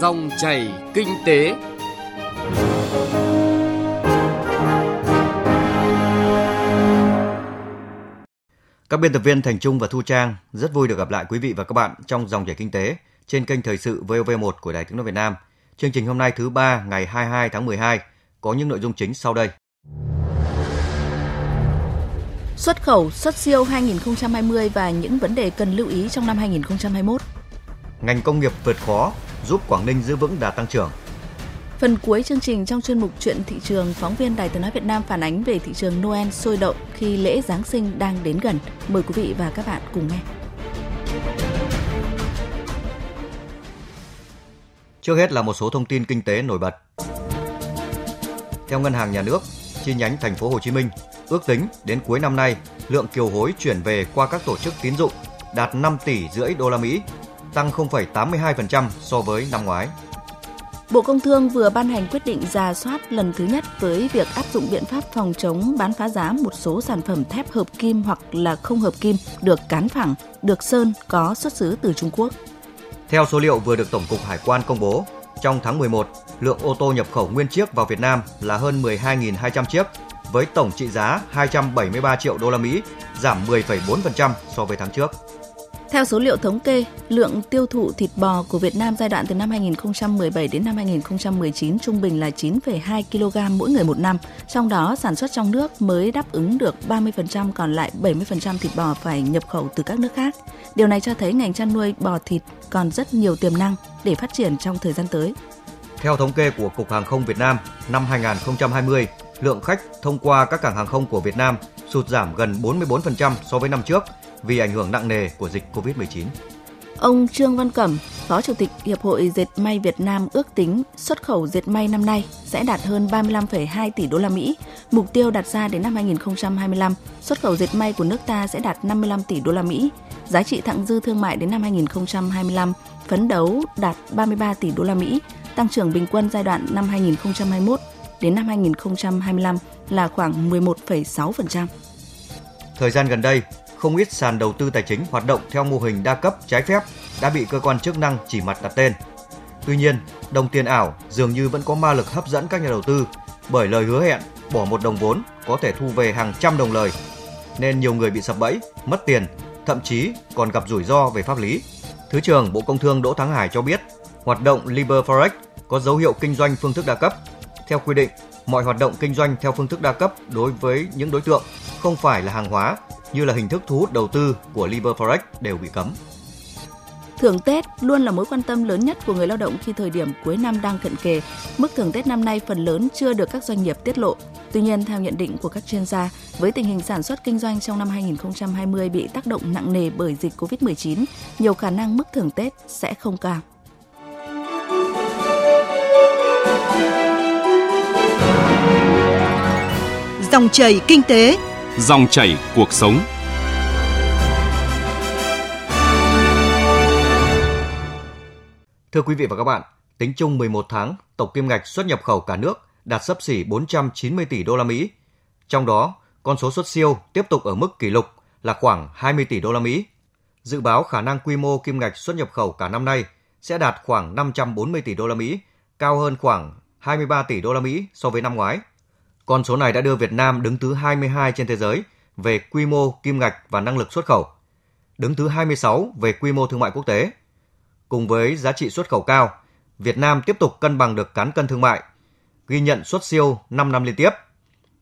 Dòng chảy kinh tế. Các biên tập viên Thành Trung và Thu Trang rất vui được gặp lại quý vị và các bạn trong dòng chảy kinh tế trên kênh thời sự VOV1 của Đài Tiếng nói Việt Nam. Chương trình hôm nay thứ ba ngày 22 tháng 12 có những nội dung chính sau đây. Xuất khẩu, xuất siêu 2020 và những vấn đề cần lưu ý trong năm 2021. Ngành công nghiệp vượt khó giúp Quảng Ninh giữ vững đà tăng trưởng. Phần cuối chương trình trong chuyên mục chuyện thị trường, phóng viên Đài Tiếng nói Việt Nam phản ánh về thị trường Noel sôi động khi lễ Giáng sinh đang đến gần. Mời quý vị và các bạn cùng nghe. Trước hết là một số thông tin kinh tế nổi bật. Theo Ngân hàng Nhà nước, chi nhánh thành phố Hồ Chí Minh, ước tính đến cuối năm nay, lượng kiều hối chuyển về qua các tổ chức tín dụng đạt 5 tỷ rưỡi đô la Mỹ, tăng 0,82% so với năm ngoái. Bộ Công Thương vừa ban hành quyết định ra soát lần thứ nhất với việc áp dụng biện pháp phòng chống bán phá giá một số sản phẩm thép hợp kim hoặc là không hợp kim được cán phẳng, được sơn có xuất xứ từ Trung Quốc. Theo số liệu vừa được Tổng cục Hải quan công bố, trong tháng 11, lượng ô tô nhập khẩu nguyên chiếc vào Việt Nam là hơn 12.200 chiếc, với tổng trị giá 273 triệu đô la Mỹ, giảm 10,4% so với tháng trước. Theo số liệu thống kê, lượng tiêu thụ thịt bò của Việt Nam giai đoạn từ năm 2017 đến năm 2019 trung bình là 9,2 kg mỗi người một năm, trong đó sản xuất trong nước mới đáp ứng được 30%, còn lại 70% thịt bò phải nhập khẩu từ các nước khác. Điều này cho thấy ngành chăn nuôi bò thịt còn rất nhiều tiềm năng để phát triển trong thời gian tới. Theo thống kê của Cục Hàng không Việt Nam, năm 2020, lượng khách thông qua các cảng hàng không của Việt Nam sụt giảm gần 44% so với năm trước vì ảnh hưởng nặng nề của dịch COVID-19. Ông Trương Văn Cẩm, Phó Chủ tịch Hiệp hội Dệt may Việt Nam ước tính xuất khẩu dệt may năm nay sẽ đạt hơn 35,2 tỷ đô la Mỹ. Mục tiêu đặt ra đến năm 2025, xuất khẩu dệt may của nước ta sẽ đạt 55 tỷ đô la Mỹ. Giá trị thặng dư thương mại đến năm 2025 phấn đấu đạt 33 tỷ đô la Mỹ, tăng trưởng bình quân giai đoạn năm 2021 đến năm 2025 là khoảng 11,6%. Thời gian gần đây, không ít sàn đầu tư tài chính hoạt động theo mô hình đa cấp trái phép đã bị cơ quan chức năng chỉ mặt đặt tên. Tuy nhiên, đồng tiền ảo dường như vẫn có ma lực hấp dẫn các nhà đầu tư bởi lời hứa hẹn bỏ một đồng vốn có thể thu về hàng trăm đồng lời. Nên nhiều người bị sập bẫy, mất tiền, thậm chí còn gặp rủi ro về pháp lý. Thứ trưởng Bộ Công Thương Đỗ Thắng Hải cho biết, hoạt động Liber Forex có dấu hiệu kinh doanh phương thức đa cấp. Theo quy định, mọi hoạt động kinh doanh theo phương thức đa cấp đối với những đối tượng không phải là hàng hóa như là hình thức thu hút đầu tư của Liber Forex đều bị cấm. Thưởng Tết luôn là mối quan tâm lớn nhất của người lao động khi thời điểm cuối năm đang cận kề. Mức thưởng Tết năm nay phần lớn chưa được các doanh nghiệp tiết lộ. Tuy nhiên, theo nhận định của các chuyên gia, với tình hình sản xuất kinh doanh trong năm 2020 bị tác động nặng nề bởi dịch COVID-19, nhiều khả năng mức thưởng Tết sẽ không cao. Dòng chảy kinh tế, dòng chảy cuộc sống. Thưa quý vị và các bạn, tính chung 11 tháng, tổng kim ngạch xuất nhập khẩu cả nước đạt sấp xỉ 490 tỷ đô la Mỹ. Trong đó, con số xuất siêu tiếp tục ở mức kỷ lục là khoảng 20 tỷ đô la Mỹ. Dự báo khả năng quy mô kim ngạch xuất nhập khẩu cả năm nay sẽ đạt khoảng 540 tỷ đô la Mỹ, cao hơn khoảng 23 tỷ đô la Mỹ so với năm ngoái. Con số này đã đưa Việt Nam đứng thứ 22 trên thế giới về quy mô kim ngạch và năng lực xuất khẩu, đứng thứ 26 về quy mô thương mại quốc tế. Cùng với giá trị xuất khẩu cao, Việt Nam tiếp tục cân bằng được cán cân thương mại, ghi nhận xuất siêu 5 năm liên tiếp.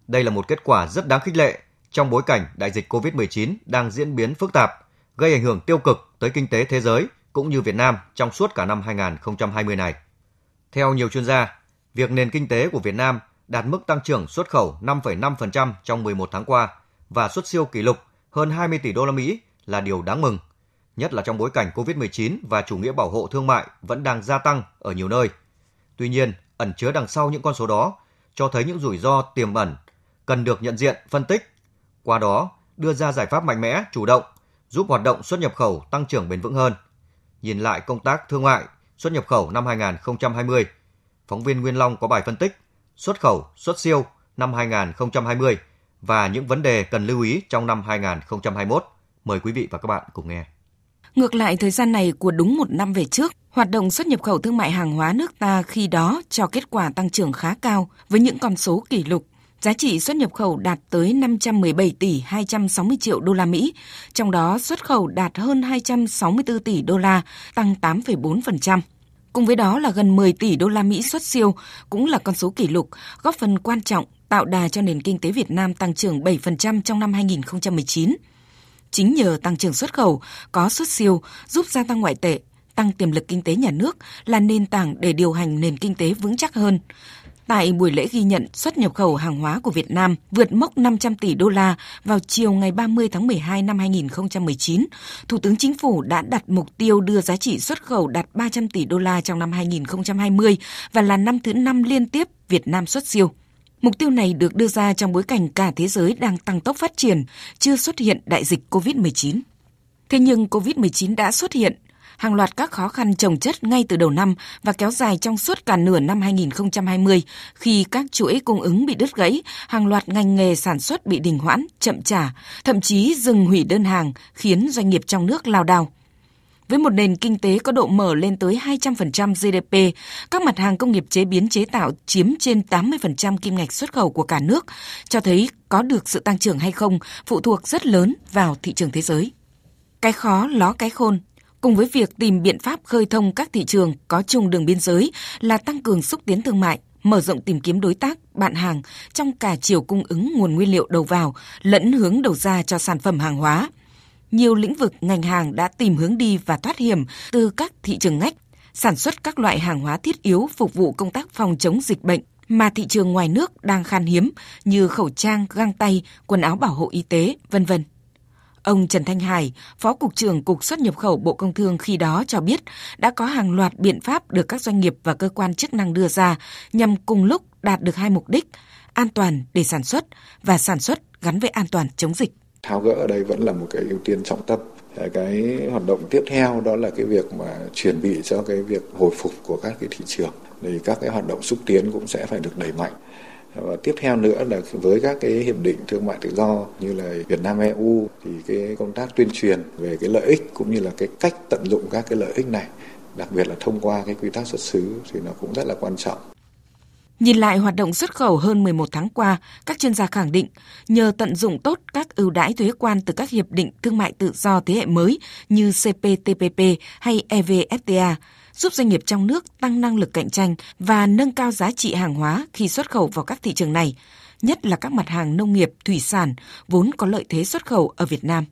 Đây là một kết quả rất đáng khích lệ trong bối cảnh đại dịch COVID-19 đang diễn biến phức tạp, gây ảnh hưởng tiêu cực tới kinh tế thế giới cũng như Việt Nam trong suốt cả năm 2020 này. Theo nhiều chuyên gia, việc nền kinh tế của Việt Nam đạt mức tăng trưởng xuất khẩu 5,5% trong 11 tháng qua và xuất siêu kỷ lục hơn 20 tỷ đô la Mỹ là điều đáng mừng, nhất là trong bối cảnh COVID-19 và chủ nghĩa bảo hộ thương mại vẫn đang gia tăng ở nhiều nơi. Tuy nhiên, ẩn chứa đằng sau những con số đó cho thấy những rủi ro tiềm ẩn cần được nhận diện, phân tích, qua đó đưa ra giải pháp mạnh mẽ, chủ động, giúp hoạt động xuất nhập khẩu tăng trưởng bền vững hơn. Nhìn lại công tác thương mại, xuất nhập khẩu năm 2020, phóng viên Nguyên Long có bài phân tích xuất khẩu, xuất siêu năm 2020 và những vấn đề cần lưu ý trong năm 2021. Mời quý vị và các bạn cùng nghe. Ngược lại, thời gian này của đúng một năm về trước, hoạt động xuất nhập khẩu thương mại hàng hóa nước ta khi đó cho kết quả tăng trưởng khá cao với những con số kỷ lục. Giá trị xuất nhập khẩu đạt tới 517 tỷ 260 triệu đô la Mỹ, trong đó xuất khẩu đạt hơn 264 tỷ đô la, tăng 8,4%. Cùng với đó là gần 10 tỷ đô la Mỹ xuất siêu, cũng là con số kỷ lục, góp phần quan trọng tạo đà cho nền kinh tế Việt Nam tăng trưởng 7% trong năm 2019. Chính nhờ tăng trưởng xuất khẩu, có xuất siêu giúp gia tăng ngoại tệ, tăng tiềm lực kinh tế nhà nước là nền tảng để điều hành nền kinh tế vững chắc hơn. Tại buổi lễ ghi nhận xuất nhập khẩu hàng hóa của Việt Nam vượt mốc 500 tỷ đô la vào chiều ngày 30 tháng 12 năm 2019, Thủ tướng Chính phủ đã đặt mục tiêu đưa giá trị xuất khẩu đạt 300 tỷ đô la trong năm 2020 và là năm thứ năm liên tiếp Việt Nam xuất siêu. Mục tiêu này được đưa ra trong bối cảnh cả thế giới đang tăng tốc phát triển, chưa xuất hiện đại dịch COVID-19. Thế nhưng COVID-19 đã xuất hiện, hàng loạt các khó khăn trồng chất ngay từ đầu năm và kéo dài trong suốt cả nửa năm 2020 khi các chuỗi cung ứng bị đứt gãy, hàng loạt ngành nghề sản xuất bị đình hoãn, chậm trả, thậm chí dừng hủy đơn hàng khiến doanh nghiệp trong nước lao đao. Với một nền kinh tế có độ mở lên tới 200% GDP, các mặt hàng công nghiệp chế biến chế tạo chiếm trên 80% kim ngạch xuất khẩu của cả nước, cho thấy có được sự tăng trưởng hay không phụ thuộc rất lớn vào thị trường thế giới. Cái khó ló cái khôn, cùng với việc tìm biện pháp khơi thông các thị trường có chung đường biên giới là tăng cường xúc tiến thương mại, mở rộng tìm kiếm đối tác, bạn hàng trong cả chiều cung ứng nguồn nguyên liệu đầu vào lẫn hướng đầu ra cho sản phẩm hàng hóa – nhiều lĩnh vực ngành hàng đã tìm hướng đi và thoát hiểm từ các thị trường ngách, sản xuất các loại hàng hóa thiết yếu phục vụ công tác phòng chống dịch bệnh mà thị trường ngoài nước đang khan hiếm như khẩu trang, găng tay, quần áo bảo hộ y tế, vân vân. Ông Trần Thanh Hải, Phó Cục trưởng Cục xuất nhập khẩu Bộ Công Thương khi đó cho biết đã có hàng loạt biện pháp được các doanh nghiệp và cơ quan chức năng đưa ra nhằm cùng lúc đạt được hai mục đích, an toàn để sản xuất và sản xuất gắn với an toàn chống dịch. Tháo gỡ ở đây vẫn là một cái ưu tiên trọng tâm. Cái hoạt động tiếp theo đó là cái việc mà chuẩn bị cho cái việc hồi phục của các cái thị trường. Thì các cái hoạt động xúc tiến cũng sẽ phải được đẩy mạnh và tiếp theo nữa là với các cái hiệp định thương mại tự do như là Việt Nam EU thì cái công tác tuyên truyền về cái lợi ích cũng như là cái cách tận dụng các cái lợi ích này đặc biệt là thông qua cái quy tắc xuất xứ thì nó cũng rất là quan trọng. Nhìn lại hoạt động xuất khẩu hơn 11 tháng qua, các chuyên gia khẳng định nhờ tận dụng tốt các ưu đãi thuế quan từ các hiệp định thương mại tự do thế hệ mới như CPTPP hay EVFTA, giúp doanh nghiệp trong nước tăng năng lực cạnh tranh và nâng cao giá trị hàng hóa khi xuất khẩu vào các thị trường này, nhất là các mặt hàng nông nghiệp, thủy sản vốn có lợi thế xuất khẩu ở Việt Nam.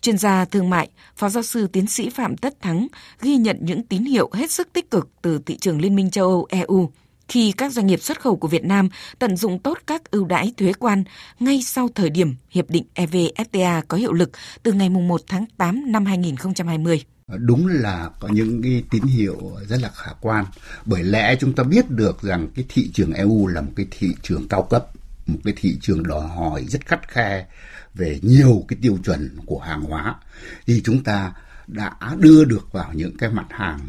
Chuyên gia thương mại, Phó giáo sư tiến sĩ Phạm Tất Thắng ghi nhận những tín hiệu hết sức tích cực từ thị trường Liên minh châu Âu EU – khi các doanh nghiệp xuất khẩu của Việt Nam tận dụng tốt các ưu đãi thuế quan ngay sau thời điểm Hiệp định EVFTA có hiệu lực từ ngày 1 tháng 8 năm 2020 Ờ, đúng là có những cái tín hiệu rất là khả quan. Bởi lẽ chúng ta biết được rằng cái thị trường EU là một cái thị trường cao cấp, một cái thị trường đòi hỏi rất khắt khe về nhiều cái tiêu chuẩn của hàng hóa. Thì chúng ta đã đưa được vào những cái mặt hàng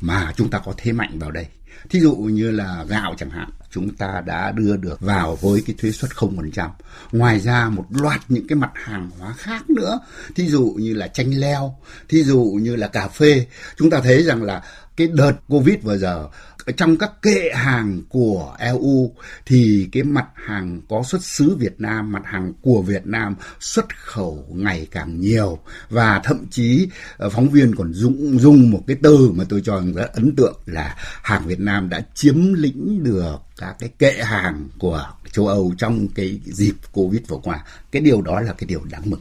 mà chúng ta có thế mạnh vào đây thí dụ như là gạo chẳng hạn chúng ta đã đưa được vào với cái thuế suất 0%. Ngoài ra một loạt những cái mặt hàng hóa khác nữa, thí dụ như là chanh leo, thí dụ như là cà phê, chúng ta thấy rằng là cái đợt Covid vừa giờ trong các kệ hàng của EU thì cái mặt hàng có xuất xứ Việt Nam, mặt hàng của Việt Nam xuất khẩu ngày càng nhiều và thậm chí ờ, phóng viên còn dùng dùng một cái từ mà tôi cho rằng rất ấn tượng là hàng Việt Nam đã chiếm lĩnh được các cái kệ hàng của châu Âu trong cái dịp Covid vừa qua. Cái điều đó là cái điều đáng mừng.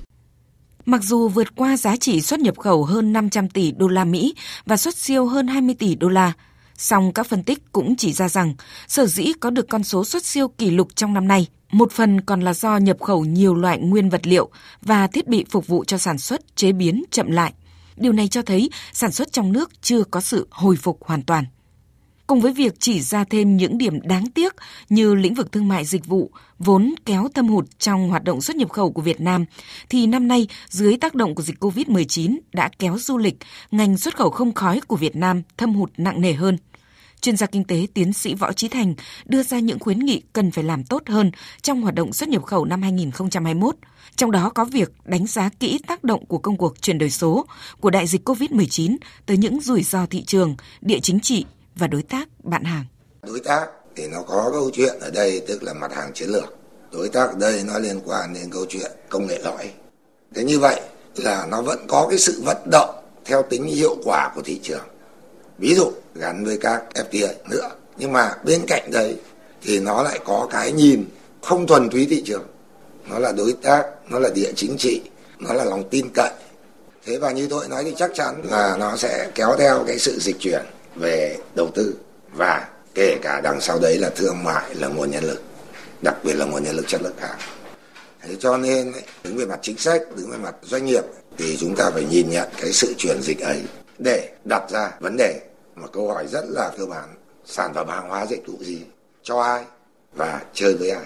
Mặc dù vượt qua giá trị xuất nhập khẩu hơn 500 tỷ đô la Mỹ và xuất siêu hơn 20 tỷ đô la, song các phân tích cũng chỉ ra rằng sở dĩ có được con số xuất siêu kỷ lục trong năm nay, một phần còn là do nhập khẩu nhiều loại nguyên vật liệu và thiết bị phục vụ cho sản xuất chế biến chậm lại. Điều này cho thấy sản xuất trong nước chưa có sự hồi phục hoàn toàn. Cùng với việc chỉ ra thêm những điểm đáng tiếc như lĩnh vực thương mại dịch vụ vốn kéo thâm hụt trong hoạt động xuất nhập khẩu của Việt Nam, thì năm nay dưới tác động của dịch COVID-19 đã kéo du lịch, ngành xuất khẩu không khói của Việt Nam thâm hụt nặng nề hơn. chuyên gia kinh tế tiến sĩ Võ Trí Thành đưa ra những khuyến nghị cần phải làm tốt hơn trong hoạt động xuất nhập khẩu năm 2021. Trong đó có việc đánh giá kỹ tác động của công cuộc chuyển đổi số, của đại dịch COVID-19 tới những rủi ro thị trường, địa chính trị và đối tác bạn hàng. Đối tác thì nó có câu chuyện ở đây tức là mặt hàng chiến lược. Đối tác ở đây nó liên quan đến câu chuyện công nghệ lõi. Thế như vậy là nó vẫn có cái sự vận động theo tính hiệu quả của thị trường. Ví dụ gắn với các FTA nữa. Nhưng mà bên cạnh đấy thì nó lại có cái nhìn không thuần túy thị trường. Nó là đối tác, nó là địa chính trị, nó là lòng tin cậy. Thế và như tôi nói thì chắc chắn là nó sẽ kéo theo cái sự dịch chuyển về đầu tư và kể cả đằng sau đấy là thương mại là nguồn nhân lực đặc biệt là nguồn nhân lực chất lượng cao thế cho nên đứng về mặt chính sách đứng về mặt doanh nghiệp thì chúng ta phải nhìn nhận cái sự chuyển dịch ấy để đặt ra vấn đề mà câu hỏi rất là cơ bản sản phẩm hàng hóa dịch vụ gì cho ai và chơi với ai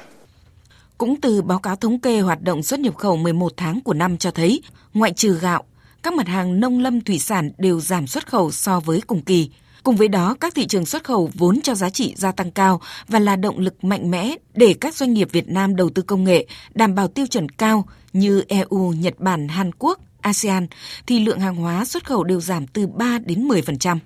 cũng từ báo cáo thống kê hoạt động xuất nhập khẩu 11 tháng của năm cho thấy, ngoại trừ gạo, các mặt hàng nông lâm thủy sản đều giảm xuất khẩu so với cùng kỳ. Cùng với đó, các thị trường xuất khẩu vốn cho giá trị gia tăng cao và là động lực mạnh mẽ để các doanh nghiệp Việt Nam đầu tư công nghệ đảm bảo tiêu chuẩn cao như EU, Nhật Bản, Hàn Quốc, ASEAN thì lượng hàng hóa xuất khẩu đều giảm từ 3 đến 10%.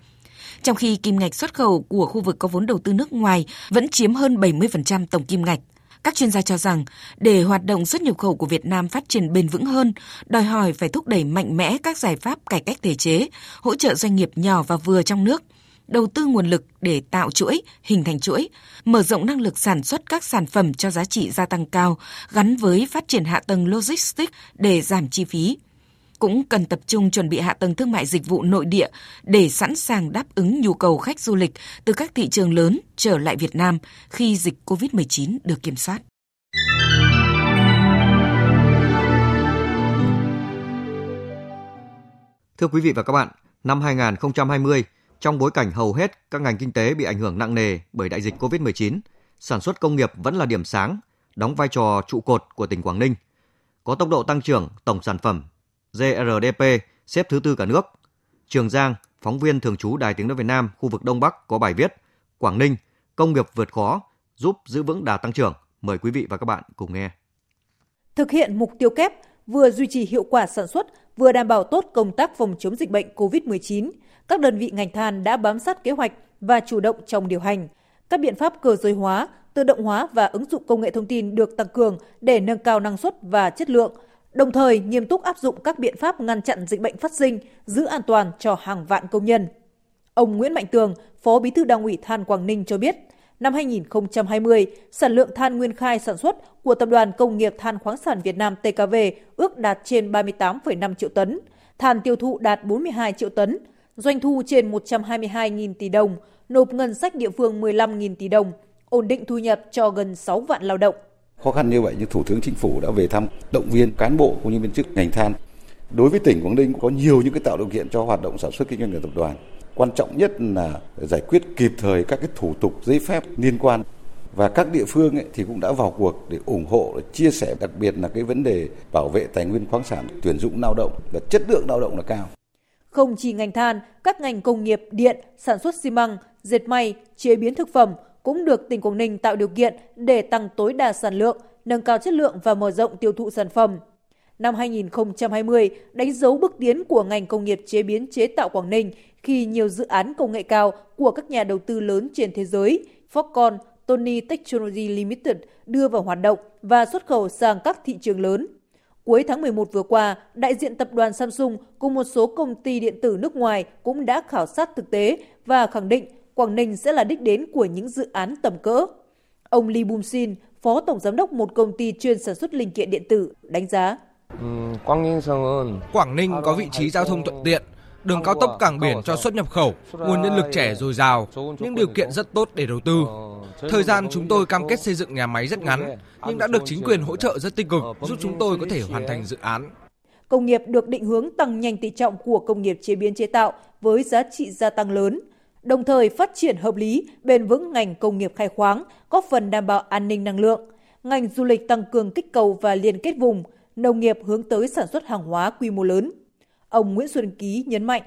Trong khi kim ngạch xuất khẩu của khu vực có vốn đầu tư nước ngoài vẫn chiếm hơn 70% tổng kim ngạch. Các chuyên gia cho rằng, để hoạt động xuất nhập khẩu của Việt Nam phát triển bền vững hơn, đòi hỏi phải thúc đẩy mạnh mẽ các giải pháp cải cách thể chế, hỗ trợ doanh nghiệp nhỏ và vừa trong nước – đầu tư nguồn lực để tạo chuỗi, hình thành chuỗi, mở rộng năng lực sản xuất các sản phẩm cho giá trị gia tăng cao gắn với phát triển hạ tầng logistics để giảm chi phí. Cũng cần tập trung chuẩn bị hạ tầng thương mại dịch vụ nội địa để sẵn sàng đáp ứng nhu cầu khách du lịch từ các thị trường lớn trở lại Việt Nam khi dịch COVID-19 được kiểm soát. Thưa quý vị và các bạn, năm 2020, trong bối cảnh hầu hết các ngành kinh tế bị ảnh hưởng nặng nề bởi đại dịch COVID-19, sản xuất công nghiệp vẫn là điểm sáng, đóng vai trò trụ cột của tỉnh Quảng Ninh. Có tốc độ tăng trưởng tổng sản phẩm GRDP xếp thứ tư cả nước. Trường Giang, phóng viên thường trú Đài Tiếng nói Việt Nam khu vực Đông Bắc có bài viết Quảng Ninh, công nghiệp vượt khó, giúp giữ vững đà tăng trưởng. Mời quý vị và các bạn cùng nghe. Thực hiện mục tiêu kép vừa duy trì hiệu quả sản xuất, vừa đảm bảo tốt công tác phòng chống dịch bệnh COVID-19, các đơn vị ngành than đã bám sát kế hoạch và chủ động trong điều hành. Các biện pháp cơ giới hóa, tự động hóa và ứng dụng công nghệ thông tin được tăng cường để nâng cao năng suất và chất lượng, đồng thời nghiêm túc áp dụng các biện pháp ngăn chặn dịch bệnh phát sinh, giữ an toàn cho hàng vạn công nhân. Ông Nguyễn Mạnh Tường, Phó Bí thư Đảng ủy Than Quảng Ninh cho biết, năm 2020, sản lượng than nguyên khai sản xuất của Tập đoàn Công nghiệp Than khoáng sản Việt Nam TKV ước đạt trên 38,5 triệu tấn, than tiêu thụ đạt 42 triệu tấn, doanh thu trên 122.000 tỷ đồng, nộp ngân sách địa phương 15.000 tỷ đồng, ổn định thu nhập cho gần 6 vạn lao động. Khó khăn như vậy nhưng Thủ tướng Chính phủ đã về thăm động viên cán bộ cũng như viên chức ngành than. Đối với tỉnh Quảng Ninh có nhiều những cái tạo điều kiện cho hoạt động sản xuất kinh doanh của tập đoàn. Quan trọng nhất là giải quyết kịp thời các cái thủ tục giấy phép liên quan và các địa phương ấy thì cũng đã vào cuộc để ủng hộ, để chia sẻ đặc biệt là cái vấn đề bảo vệ tài nguyên khoáng sản, tuyển dụng lao động và chất lượng lao động là cao. Không chỉ ngành than, các ngành công nghiệp, điện, sản xuất xi măng, dệt may, chế biến thực phẩm cũng được tỉnh Quảng Ninh tạo điều kiện để tăng tối đa sản lượng, nâng cao chất lượng và mở rộng tiêu thụ sản phẩm. Năm 2020 đánh dấu bước tiến của ngành công nghiệp chế biến chế tạo Quảng Ninh khi nhiều dự án công nghệ cao của các nhà đầu tư lớn trên thế giới, Foxconn, Tony Technology Limited đưa vào hoạt động và xuất khẩu sang các thị trường lớn. Cuối tháng 11 vừa qua, đại diện tập đoàn Samsung cùng một số công ty điện tử nước ngoài cũng đã khảo sát thực tế và khẳng định Quảng Ninh sẽ là đích đến của những dự án tầm cỡ. Ông Lee Bum Sin, Phó Tổng Giám đốc một công ty chuyên sản xuất linh kiện điện tử, đánh giá. Quảng Ninh có vị trí giao thông thuận tiện, đường cao tốc cảng biển cho xuất nhập khẩu, nguồn nhân lực trẻ dồi dào, những điều kiện rất tốt để đầu tư. Thời gian chúng tôi cam kết xây dựng nhà máy rất ngắn, nhưng đã được chính quyền hỗ trợ rất tích cực, giúp chúng tôi có thể hoàn thành dự án. Công nghiệp được định hướng tăng nhanh tỷ trọng của công nghiệp chế biến chế tạo với giá trị gia tăng lớn, đồng thời phát triển hợp lý, bền vững ngành công nghiệp khai khoáng, góp phần đảm bảo an ninh năng lượng. Ngành du lịch tăng cường kích cầu và liên kết vùng, nông nghiệp hướng tới sản xuất hàng hóa quy mô lớn. Ông Nguyễn Xuân Ký nhấn mạnh.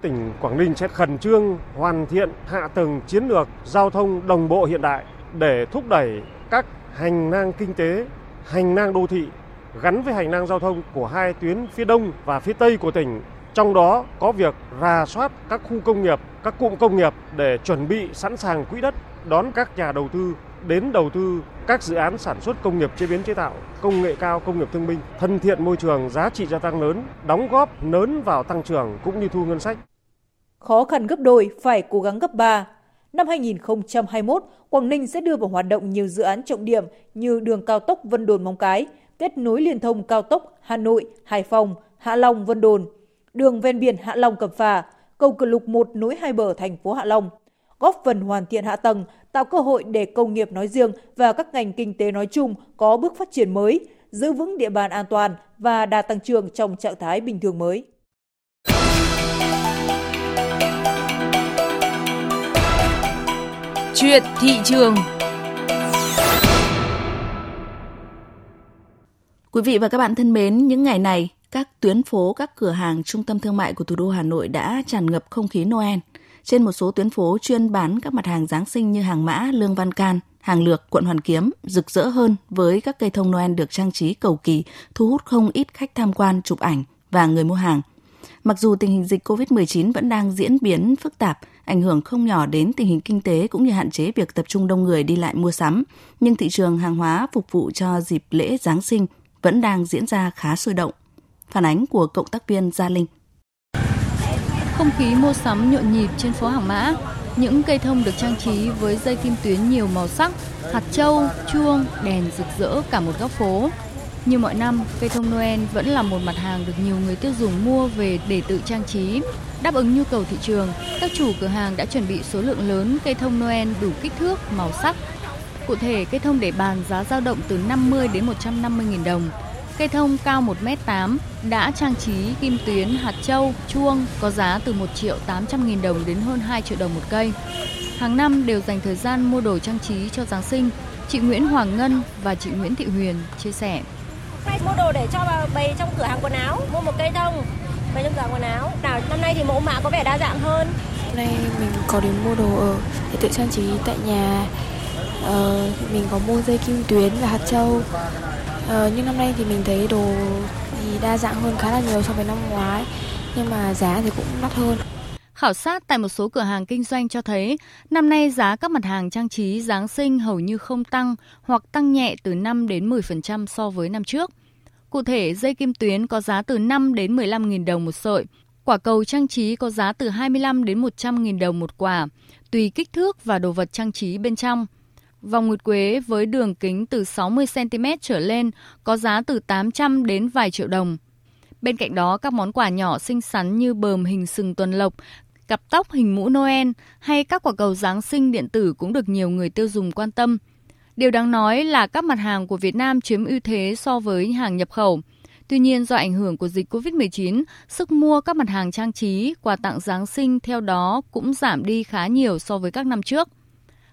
Tỉnh Quảng Ninh sẽ khẩn trương hoàn thiện hạ tầng chiến lược giao thông đồng bộ hiện đại để thúc đẩy các hành lang kinh tế, hành lang đô thị gắn với hành lang giao thông của hai tuyến phía đông và phía tây của tỉnh. Trong đó có việc rà soát các khu công nghiệp, các cụm công nghiệp để chuẩn bị sẵn sàng quỹ đất đón các nhà đầu tư đến đầu tư các dự án sản xuất công nghiệp chế biến chế tạo, công nghệ cao, công nghiệp thương binh, thân thiện môi trường, giá trị gia tăng lớn, đóng góp lớn vào tăng trưởng cũng như thu ngân sách. Khó khăn gấp đôi, phải cố gắng gấp ba Năm 2021, Quảng Ninh sẽ đưa vào hoạt động nhiều dự án trọng điểm như đường cao tốc Vân Đồn Móng Cái, kết nối liên thông cao tốc Hà Nội, Hải Phòng, Hạ Long Vân Đồn, đường ven biển Hạ Long Cẩm Phả, cầu Cửa Lục 1 nối hai bờ thành phố Hạ Long, góp phần hoàn thiện hạ tầng, tạo cơ hội để công nghiệp nói riêng và các ngành kinh tế nói chung có bước phát triển mới, giữ vững địa bàn an toàn và đạt tăng trưởng trong trạng thái bình thường mới. Chuyện thị trường Quý vị và các bạn thân mến, những ngày này, các tuyến phố, các cửa hàng, trung tâm thương mại của thủ đô Hà Nội đã tràn ngập không khí Noel. Trên một số tuyến phố chuyên bán các mặt hàng Giáng sinh như hàng mã, lương văn can, hàng lược, quận Hoàn Kiếm rực rỡ hơn với các cây thông Noel được trang trí cầu kỳ, thu hút không ít khách tham quan, chụp ảnh và người mua hàng. Mặc dù tình hình dịch COVID-19 vẫn đang diễn biến phức tạp, ảnh hưởng không nhỏ đến tình hình kinh tế cũng như hạn chế việc tập trung đông người đi lại mua sắm, nhưng thị trường hàng hóa phục vụ cho dịp lễ Giáng sinh vẫn đang diễn ra khá sôi động. Phản ánh của cộng tác viên Gia Linh. Không khí mua sắm nhộn nhịp trên phố Hàng Mã, những cây thông được trang trí với dây kim tuyến nhiều màu sắc, hạt châu, chuông, đèn rực rỡ cả một góc phố. Như mọi năm, cây thông Noel vẫn là một mặt hàng được nhiều người tiêu dùng mua về để tự trang trí. Đáp ứng nhu cầu thị trường, các chủ cửa hàng đã chuẩn bị số lượng lớn cây thông Noel đủ kích thước, màu sắc. Cụ thể, cây thông để bàn giá dao động từ 50 đến 150 000 đồng. Cây thông cao 1m8 đã trang trí kim tuyến, hạt châu, chuông có giá từ 1 triệu 800 nghìn đồng đến hơn 2 triệu đồng một cây. Hàng năm đều dành thời gian mua đồ trang trí cho Giáng sinh. Chị Nguyễn Hoàng Ngân và chị Nguyễn Thị Huyền chia sẻ. Nay mua đồ để cho bày trong cửa hàng quần áo, mua một cây thông bày trong cửa hàng quần áo. Nào năm nay thì mẫu mã có vẻ đa dạng hơn. Hôm nay mình có đến mua đồ ở để tự trang trí tại nhà. Ờ, mình có mua dây kim tuyến và hạt châu. Ờ, nhưng năm nay thì mình thấy đồ thì đa dạng hơn khá là nhiều so với năm ngoái. Nhưng mà giá thì cũng đắt hơn. Khảo sát tại một số cửa hàng kinh doanh cho thấy, năm nay giá các mặt hàng trang trí Giáng sinh hầu như không tăng hoặc tăng nhẹ từ 5 đến 10% so với năm trước. Cụ thể, dây kim tuyến có giá từ 5 đến 15 000 đồng một sợi, quả cầu trang trí có giá từ 25 đến 100 000 đồng một quả, tùy kích thước và đồ vật trang trí bên trong. Vòng nguyệt quế với đường kính từ 60 cm trở lên có giá từ 800 đến vài triệu đồng. Bên cạnh đó, các món quà nhỏ xinh xắn như bờm hình sừng tuần lộc, cặp tóc hình mũ Noel hay các quả cầu Giáng sinh điện tử cũng được nhiều người tiêu dùng quan tâm. Điều đáng nói là các mặt hàng của Việt Nam chiếm ưu thế so với hàng nhập khẩu. Tuy nhiên do ảnh hưởng của dịch COVID-19, sức mua các mặt hàng trang trí, quà tặng Giáng sinh theo đó cũng giảm đi khá nhiều so với các năm trước.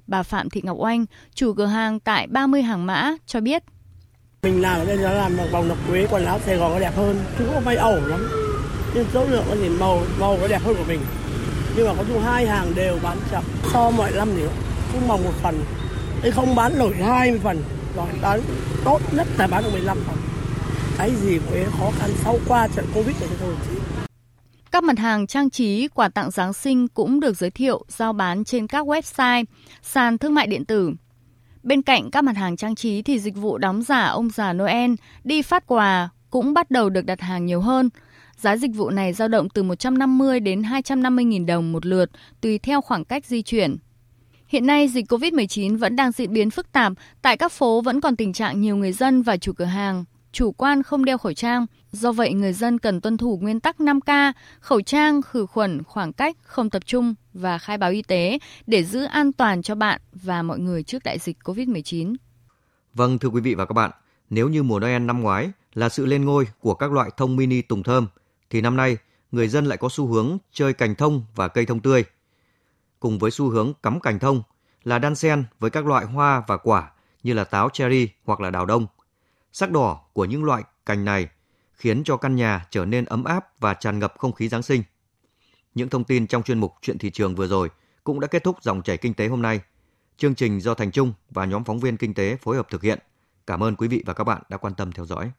Bà Phạm Thị Ngọc Oanh, chủ cửa hàng tại 30 hàng mã, cho biết. Mình làm ở đây nó làm một vòng ngọc quế, quần áo Sài Gòn nó đẹp hơn. chứ không may ẩu lắm. Nhưng số lượng thì màu màu nó đẹp hơn của mình. Nhưng mà có chung hai hàng đều bán chậm. So mọi năm thì cũng mong một phần. Thế không bán nổi 20 phần. Rồi bán tốt nhất là bán được 15 phần. Cái gì cũng khó khăn sau qua trận Covid này thôi. Các mặt hàng trang trí, quà tặng Giáng sinh cũng được giới thiệu, giao bán trên các website, sàn thương mại điện tử. Bên cạnh các mặt hàng trang trí thì dịch vụ đóng giả ông già Noel, đi phát quà cũng bắt đầu được đặt hàng nhiều hơn. Giá dịch vụ này dao động từ 150 đến 250 000 đồng một lượt, tùy theo khoảng cách di chuyển. Hiện nay, dịch COVID-19 vẫn đang diễn biến phức tạp, tại các phố vẫn còn tình trạng nhiều người dân và chủ cửa hàng chủ quan không đeo khẩu trang. Do vậy, người dân cần tuân thủ nguyên tắc 5K, khẩu trang, khử khuẩn, khoảng cách, không tập trung và khai báo y tế để giữ an toàn cho bạn và mọi người trước đại dịch COVID-19. Vâng, thưa quý vị và các bạn, nếu như mùa Noel năm ngoái là sự lên ngôi của các loại thông mini tùng thơm, thì năm nay người dân lại có xu hướng chơi cành thông và cây thông tươi. Cùng với xu hướng cắm cành thông là đan xen với các loại hoa và quả như là táo cherry hoặc là đào đông. Sắc đỏ của những loại cành này khiến cho căn nhà trở nên ấm áp và tràn ngập không khí Giáng sinh. Những thông tin trong chuyên mục Chuyện thị trường vừa rồi cũng đã kết thúc dòng chảy kinh tế hôm nay. Chương trình do Thành Trung và nhóm phóng viên kinh tế phối hợp thực hiện. Cảm ơn quý vị và các bạn đã quan tâm theo dõi.